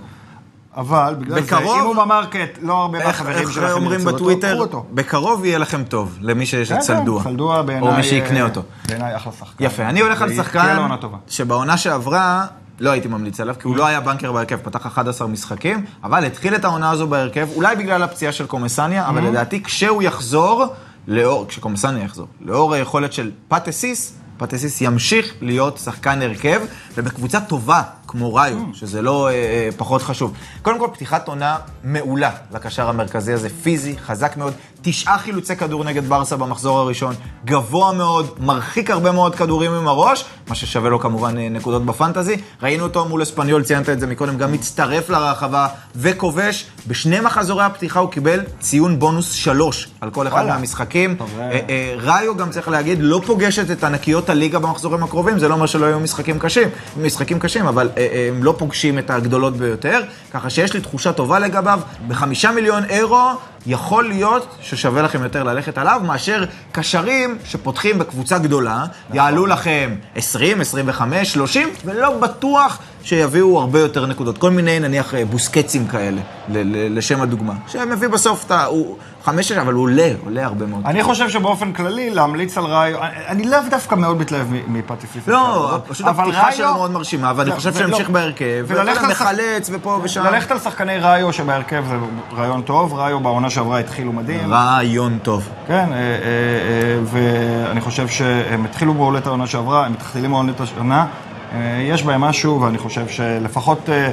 אבל בגלל זה, בקרוב- אם הוא במרקט, לא הרבה איך מהחברים איך שלכם אומרים ירצו אותו, בטוויטר? קחו אותו. בקרוב יהיה לכם טוב, למי שיש כן, את כן, סלדוע. סלדוע בעיניי... או מי שיקנה אה, אותו. בעיניי אחלה שחקן. יפה, אני הולך על שחקן. שבעונה שעברה לא הייתי ממליץ עליו, כי הוא לא היה בנקר בהרכב, פתח 11 משחקים, אבל התחיל את העונה הזו בהרכב, אולי בגלל הפציעה של קומסניה, אבל לדעתי כשהוא יחזור, לאור, כשקומסניה יחזור, לאור היכולת של פטסיס, פטסיס ימשיך להיות שחקן הרכב, ובקבוצה טובה, כמו ראיו, שזה לא אה, אה, פחות חשוב. קודם כל, פתיחת עונה מעולה לקשר המרכזי הזה, פיזי, חזק מאוד, תשעה חילוצי כדור נגד ברסה במחזור הראשון, גבוה מאוד, מרחיק הרבה מאוד כדורים עם הראש, מה ששווה לו כמובן אה, נקודות בפנטזי. ראינו אותו מול אספניול, ציינת את זה מקודם, גם מצטרף לרחבה וכובש. בשני מחזורי הפתיחה הוא קיבל ציון בונוס שלוש על כל אחד. מהמשחקים. אה, אה, ראיו, גם צריך להגיד, לא פוגשת את ענקיות הליגה במחזורים הקרובים, זה לא אומר שלא היו משחקים קשים, משחקים קשים, אבל הם לא פוגשים את הגדולות ביותר, ככה שיש לי תחושה טובה לגביו, בחמישה מיליון אירו, יכול להיות ששווה לכם יותר ללכת עליו, מאשר קשרים שפותחים בקבוצה גדולה, יעלו לכם 20, 25, 30, ולא בטוח שיביאו הרבה יותר נקודות. כל מיני, נניח, אה, בוסקצים כאלה, ל- ל- לשם הדוגמה. שמביא בסוף את ה... הוא חמש, אבל הוא עולה, עולה הרבה מאוד. אני חושב שבאופן כללי, להמליץ על ראיו, אני- אני לאו דווקא מאוד מתלהב מ- מפטיסיס. לא, פשוט הפתיחה שלו מאוד מרשימה, ואני לא, חושב שימשיך בהרכב, וללכת על שח- מחלץ ופה ושם. ללכת על שחקני ראיו שבהרכב זה רעיון טוב, ראיו בעונה שעברה התחילו מדהים. רעיון טוב. כן, אה, אה, אה, ואני חושב שהם התחילו בעולת העונה שעברה, הם מתחילים בעולת השנה. אה, יש בהם משהו, ואני חושב שלפחות... אה,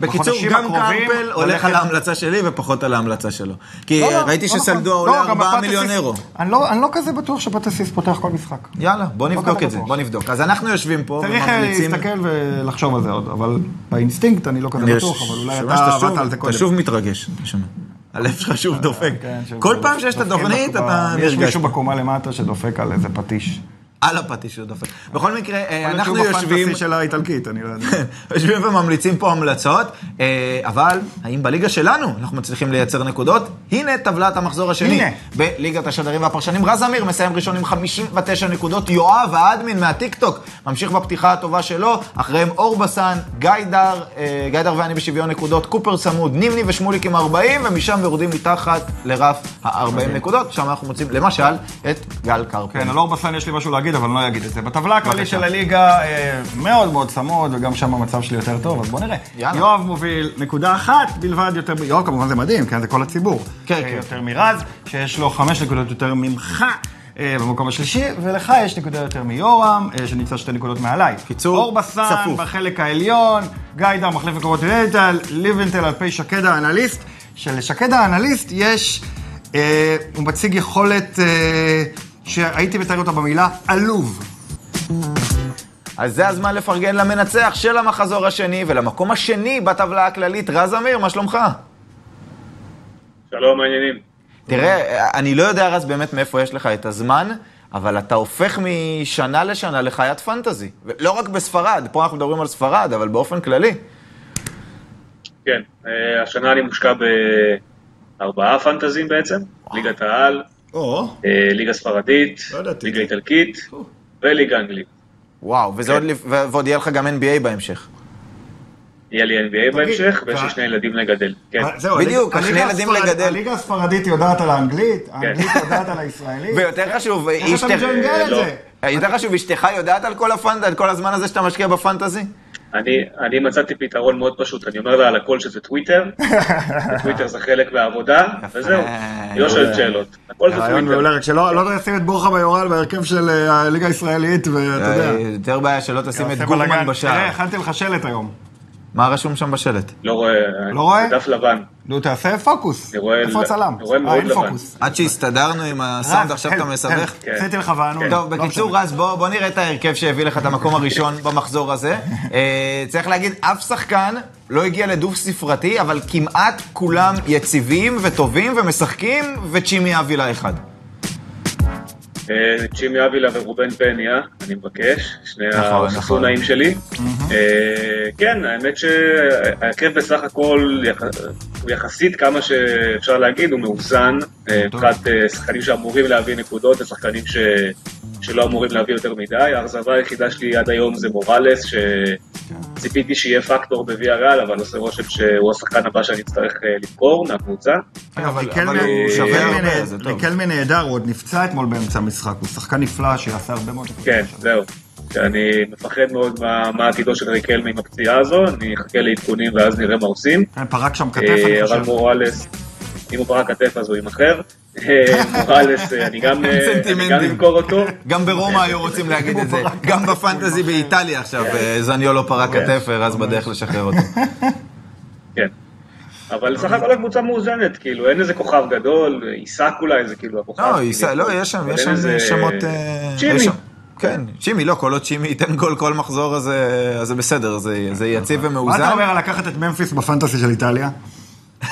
בקיצור, גם קרפל הולך על ההמלצה שלי ופחות על ההמלצה שלו. כי לא, לא, ראיתי לא שסלדו נכון. עולה לא, גם 4 בפטסיס- מיליון אירו. אני לא, לא כזה בטוח שפטסיס פותח כל משחק. יאללה, בוא נבדוק את זה. בוא נבדוק. אז אנחנו יושבים פה צריך אה, וממליצים... להסתכל ולחשוב על זה עוד, אבל באינסטינקט אני לא כזה בטוח, אבל אולי אתה עבדת על זה אתה קודם. שוב מתרגש. הלב שלך שוב דופק. כן, כל פעם שיש את התוכנית. אתה יש נרגש. מישהו בקומה למטה שדופק על איזה פטיש. על הפטיש שהוא דופק. בכל מקרה, אה, אנחנו יושבים... של האיטלקית, אני לא יודע. (laughs) יושבים וממליצים פה המלצות, אה, אבל האם בליגה שלנו אנחנו מצליחים לייצר נקודות? הנה טבלת המחזור השני. הנה. בליגת השדרים והפרשנים, רז אמיר מסיים ראשון עם 59 נקודות, יואב האדמין מהטיקטוק ממשיך בפתיחה הטובה שלו, אחריהם אור בסן, גיידר, אה, גיידר ואני בשוויון נקודות, קופר צמוד, נימני ושמוליק עם 40, ומשם יורדים מתחת לרף ה-40 נקודות, שם אנחנו מוצאים למשל את גל קרפל. כן, על אור בסן יש לי משהו להגיד, אבל אני לא אגיד את זה. בטבלה הכללית של הליגה, אה, מאוד מאוד צמוד, וגם שם המצב שלי יותר טוב, אז בוא נראה. יאללה. יואב מוביל נקודה אחת בלבד יותר, יואב כמובן זה מדהים, כן, זה כל הציבור. כן, אה, כן. יותר מרז, שיש לו חמש נקודות יותר ממך. אה, במקום השלישי, ולך יש נקודה יותר מיורם, שנמצא שתי נקודות מעליי. קיצור, אור בסן צפוף. בחלק העליון, גיידר מחליף מקומות ליבנטל, ליבנטל על פי שקד האנליסט, שלשקד האנליסט יש, אה, הוא מציג יכולת אה, שהייתי מתאר אותה במילה עלוב. אז זה הזמן לפרגן למנצח של המחזור השני, ולמקום השני בטבלה הכללית, רז אמיר, מה שלומך? שלום, מעניינים. תראה, אני לא יודע, רז, באמת מאיפה יש לך את הזמן, אבל אתה הופך משנה לשנה לחיית פנטזי. לא רק בספרד, פה אנחנו מדברים על ספרד, אבל באופן כללי. כן, אה, השנה אני מושקע בארבעה פנטזים בעצם, ליגת העל, או, אה, ליגה ספרדית, לא. ליגה איטלקית וליגה אנגלית. וואו, וזה עוד, לפ- ו- ועוד יהיה לך גם NBA בהמשך. יהיה לי NBA בהמשך, ויש לי שני ילדים לגדל. כן, זהו, בדיוק, הליגה ילדים הספרד- לגדל. הליגה הספרדית יודעת על האנגלית, האנגלית יודעת על הישראלית. ויותר חשוב, איך אתה. מג'נגל את לא. זה? יותר חשוב, אשתך יודעת על כל הפנטזי, על כל הזמן הזה שאתה משקיע בפנטזי? אני, אני מצאתי פתרון מאוד פשוט, אני אומר לה על הכל שזה טוויטר, (laughs) וטוויטר זה חלק מהעבודה, וזהו, היא לא שואלת שאלות, הכל זה רעיון טוויטר. מעולה, רק שלא לא תשים את בורחה ביורל בהרכב של אה, הליגה הישראלית, ואתה יודע. אה, יותר בעיה שלא תשים את גורמן בלאגן. תראה, בשער. הכנתי לך שלט היום. מה רשום שם בשלט? לא רואה, לא רואה? דף לבן. נו, תעשה פוקוס. אני רואה- איפה הצלם? אני רואה אה, מאוד אין לבן. פוקוס. עד שהסתדרנו עם הסאונד, עכשיו כן, אתה מסבך? כן, עשיתי לך וענו. טוב, לא בקיצור. רז, בוא, בוא נראה את ההרכב שהביא לך את המקום הראשון (laughs) במחזור הזה. אה, צריך להגיד, אף שחקן לא הגיע לדו ספרתי, אבל כמעט כולם יציבים וטובים ומשחקים, וצ'ימי אבילה אחד. צ'ימי אבילה ורובן פניה, אני מבקש, שני נכון, נכון. החסונאים שלי. אה, כן, האמת שההרכב בסך הכל הוא יחסית כמה שאפשר להגיד, הוא מאוזן, אה, מבחינת אה, שחקנים שאמורים להביא נקודות ושחקנים שלא אמורים להביא יותר מדי. האכזבה היחידה שלי עד היום זה מוראלס, שציפיתי שיהיה פקטור בוויה ריאל, אבל עושה רושם שהוא השחקן הבא שאני אצטרך אה, למכור מהקבוצה. אגב, אבל- אבל טוב. ריקלמן נהדר, הוא עוד נפצע אתמול באמצע המשחק, הוא שחקן נפלא שיעשה הרבה מאוד... כן. זהו. שאני מפחד מאוד מה, עתידו של ריקלמי עם הפציעה הזו, אני אחכה לעדכונים ואז נראה מה עושים. כן, פרק שם כתף, אה, אני אבל חושב. מוראלס, אם הוא פרק כתף אז הוא יימכר. אה, מוראלס, אני גם אה. אמכור אותו. גם ברומא היו רוצים להגיד את זה. גם בפנטזי באיטליה עכשיו, אה, זניולו פרק כתף, ורז בדרך לשחרר אותו. כן. אבל סך הכל הקבוצה מאוזנת, כאילו, אין איזה כוכב גדול, עיסק אולי זה כאילו הכוכב. לא, עיסק, לא, יש שם, יש שם שמות... צ'ימי. כן, צ'ימי, לא, כל עוד צ'ימי ייתן גול כל מחזור, אז זה- אז בסדר, זה יציב מה אתה ומאוזן. אומר על לקחת את ממפיס בפנטסי של איטליה? (laughs)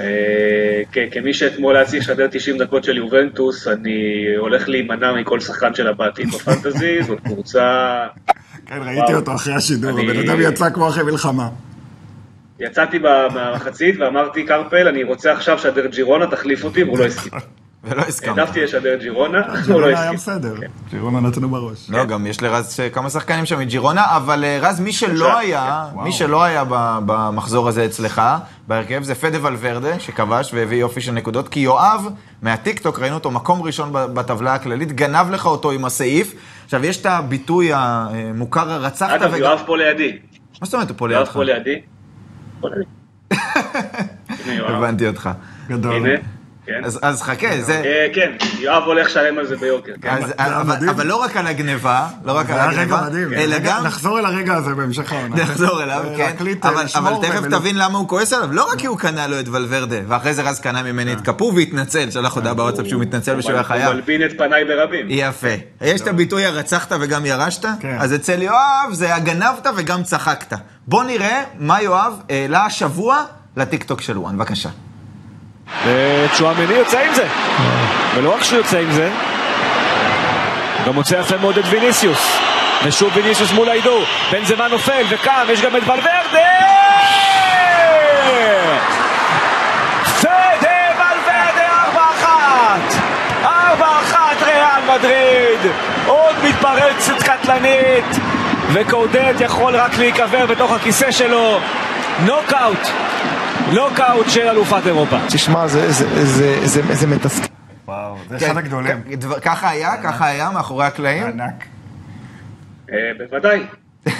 אה, כמי שאתמול היה צריך לשדר 90 דקות של יובנטוס, אני הולך להימנע מכל שחקן של הבעתיד בפנטזי, (laughs) זאת קבוצה... (laughs) כן, ראיתי. אותו אחרי השידור, הבן אדם יצא כמו אחרי מלחמה. יצאתי ב- מהמחצית ואמרתי, קרפל, אני רוצה עכשיו לשדר ג'ירונה, תחליף אותי, והוא לא הסכים. (laughs) ולא הסכמת. העדפתי לשדר ג'ירונה, (laughs) הוא לא ג'ירונה היה הסכים. בסדר, כן. ג'ירונה נתנו בראש. לא, גם יש לרז כמה שחקנים שם מג'ירונה, אבל אה, רז, מי שלא היה, כן. מי שלא היה במחזור הזה אצלך, בהרכב, זה פדה ולוורדה, שכבש והביא יופי של נקודות, כי יואב, מהטיקטוק, ראינו אותו מקום ראשון בטבלה הכללית, גנב לך אותו עם הסעיף. עכשיו, יש את הביטוי המוכר, הרצחת אגב, וגם... יואב פה לידי. מה זאת אומרת הוא פה יואב לידך? פה לידי. פה לידי. (laughs) יואב. הבנתי אותך. גדול. כן. אז אז חכה, זה... אה, כן, יואב הולך לשלם על זה ביוקר. כן. אז- אבל-. אבל לא רק על הגניבה, לא רק על הגניבה, מדהים. אלא גם... נחזור אל הרגע הזה בהמשך העונה. נחזור אליו, אה, כן. להקליט, אה, אבל, אבל תכף ולא- תבין למה הוא כועס עליו. לא רק כי הוא קנה לו את ולוורדה, ואחרי זה רז קנה ממני את קפו והתנצל, שלח הודעה בוואטסאפ שהוא מתנצל ושהוא היה הוא. מלבין את פניי ברבים. יפה. יש את הביטוי הרצחת וגם ירשת? כן. אז אצל יואב זה הגנבת וגם צחקת. בוא נראה מה יואב העלה השבוע לטיקטוק של וואן, בבקשה. וצ'ואמני יוצא עם זה. ולא רק שהוא יוצא עם זה, גם מוצא יפה מאוד את ויניסיוס. ושוב ויניסיוס מול ההידור. בן זמן נופל וקם, יש גם את ולוורדה! פדה ולוורדה 4-1! 4-1 ריאל מדריד! עוד מתפרצת קטלנית! וקורדט יכול רק להיקבר בתוך הכיסא שלו. נוקאוט! נוקאוט של אלופת אירופה. תשמע, זה, זה, זה, זה, זה מתסכל. וואו, זה אחד הגדולים. כן, ככה היה? ככה היה מאחורי הקלעים? ענק. אה, בוודאי. (laughs)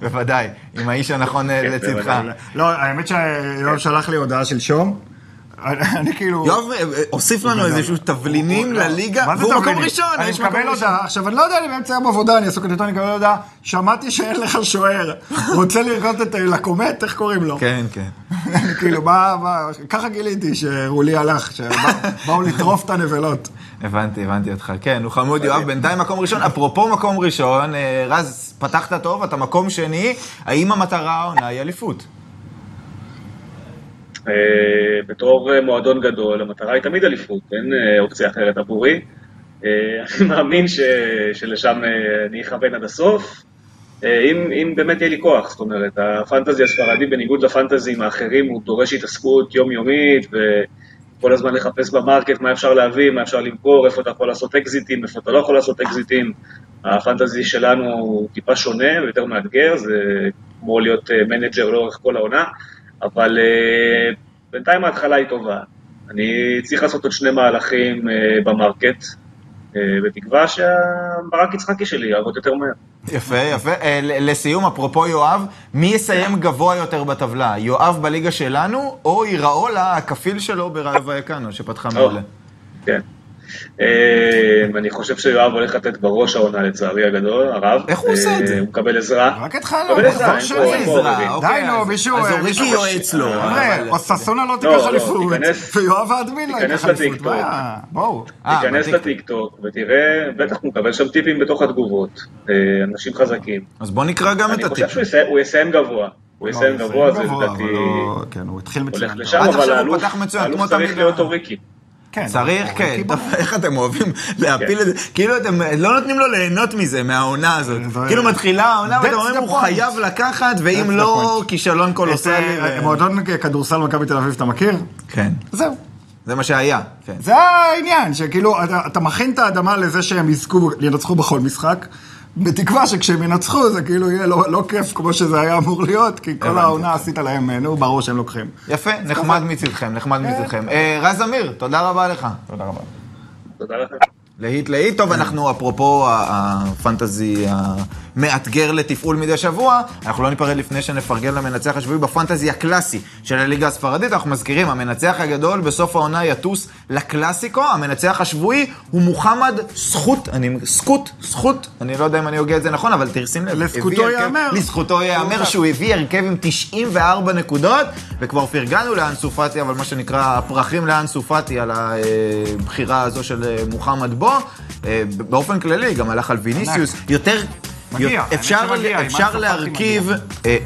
בוודאי, עם האיש הנכון אה, כן, לצדך. לא, האמת שיואב שלח לי הודעה שלשום. אני כאילו... יואב אה, אה, הוסיף לנו איזשהו תבלינים לליגה, והוא מקום? ראשון, אני מקבל. הודעה, עכשיו אני לא יודע, אני באמצע יום עבודה, אני עסוק איתו, אני מקבל הודעה, שמעתי שאין לך שוער, רוצה לראות את לקומט, איך קוראים לו? כן, כן. (laughs) כאילו, מה, מה, ככה גיליתי שרולי הלך, שבאו לטרוף את הנבלות. הבנתי, הבנתי אותך. כן, הוא חמוד יואב, בינתיים מקום ראשון. אפרופו מקום ראשון, אה, רז, פתחת טוב, אתה מקום שני, האם המטרה העונה היא אליפות? אה, בתור אה, מועדון גדול, המטרה היא תמיד אליפות, אין אה, אופציה אחרת עבורי. אני מאמין ש, שלשם אני אכוון עד הסוף, אם, אם באמת יהיה לי כוח, זאת אומרת, הפנטזי הספרדי בניגוד לפנטזים האחרים הוא דורש התעסקות יומיומית וכל הזמן לחפש במרקט מה אפשר להביא, מה אפשר למכור, איפה אתה יכול לעשות אקזיטים, איפה אתה לא יכול לעשות אקזיטים. הפנטזי שלנו הוא טיפה שונה ויותר מאתגר, זה כמו להיות manager לאורך כל העונה, אבל אה, בינתיים ההתחלה היא טובה. אני צריך לעשות עוד שני מהלכים אה, ב market, אה, בתקווה שהברק יצחקי שלי יעבוד יותר מהר. יפה, יפה. לסיום, אפרופו יואב, מי יסיים גבוה יותר בטבלה? יואב בליגה שלנו, או יראולה, הכפיל שלו בראיו ויקנו, שפתחה מעולה? כן. אה, אני חושב שיואב הולך לתת בראש העונה לצערי הגדול, הרב. איך הוא עושה את זה? אה, הוא מקבל עזרה. רק התחלנו, מקבל עזרה, מחזור שני. פה עוררין. אוקיי, די נו, אז- מישהו... אז אה, אוריקי מישהו- יועץ לו. חבר'ה, אבל- או ששונה לא תיקח לא, אליפות, ויואב האדמין לא ייקח אליפות. אה, תיכנס. לטיקטוק ותראה, בטח הוא מקבל שם טיפים בתוך התגובות. אה, אנשים חזקים. אז בוא נקרא גם אני את חושב הטיפ. שהוא יסיים- הוא יסיים גבוה. הוא יסיים לא, גבוה, זה לדעתי לא- כן, הוא התחיל מצוין. הולך לשם, אבל הוא האלוף צריך. להיות אוריקי. כן, צריך, כן. איך אתם אוהבים להפיל את זה? כאילו אתם לא נותנים לו ליהנות מזה, מהעונה הזאת. זה- כאילו מתחילה העונה ואתם אומרים, הוא. חייב לקחת, ואם לא. כישלון קולוסלי. אה, ו- מועדון כדורסל מכבי תל אביב, אתה מכיר? כן, זהו. זה מה שהיה. כן. זה העניין, שכאילו, אתה, אתה מכין את האדמה לזה שהם יזכו, ינצחו בכל משחק, בתקווה שכשהם ינצחו זה כאילו יהיה לא, לא כיף כמו שזה היה אמור להיות, כי כל הבנתי. העונה עשית להם, אה, נו, ברור שהם לוקחים. יפה, נחמד מצדכם, נחמד מצדכם. אה, רז אמיר, תודה רבה לך. תודה רבה. תודה לכם. להיט להיט. טוב, אנחנו אפרופו הפנטזי המאתגר לתפעול מדי שבוע, אנחנו לא ניפרד לפני שנפרגן למנצח השבועי בפנטזי הקלאסי של הליגה הספרדית. אנחנו מזכירים, המנצח הגדול בסוף העונה יטוס לקלאסיקו, המנצח השבועי הוא מוחמד סחוט, אני, סקוט, סחוט, אני לא יודע אם אני הוגה את זה נכון, אבל תשים לב. לזכותו ייאמר. לזכותו ייאמר שהוא הביא הרכב עם 94 נקודות, וכבר פרגנו לאנסו פאטי, אבל מה שנקרא פרחים לאנסו פאטי על הבחירה הזו של אה, מוחמד בו. אה, באופן כללי, גם הלך על ויניסיוס. יותר... מגיע, אפשר, שמגיע, עם אפשר להרכיב אה,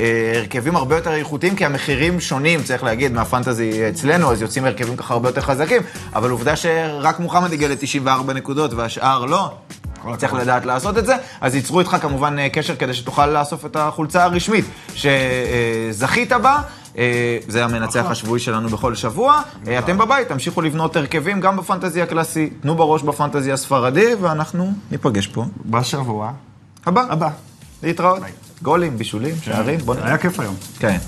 אה, הרכבים הרבה יותר איכותיים, כי המחירים שונים, צריך להגיד, מהפנטזי אצלנו, אז יוצאים הרכבים ככה הרבה יותר חזקים, אבל עובדה שרק מוחמד הגיע ל-94 נקודות והשאר לא. צריך לדעת לעשות את זה, אז ייצרו איתך כמובן קשר כדי שתוכל לאסוף את החולצה הרשמית שזכית בה. אה, זה המנצח השבועי שלנו בכל שבוע. אה, אתם בבית, תמשיכו לבנות הרכבים גם בפנטזי הקלאסי, תנו בראש בפנטזי הספרדי, ואנחנו ניפגש פה בשבוע הבא. הבא. להתראות. גולים, בישולים, שערים, בוא נראה. היה כיף היום. כן.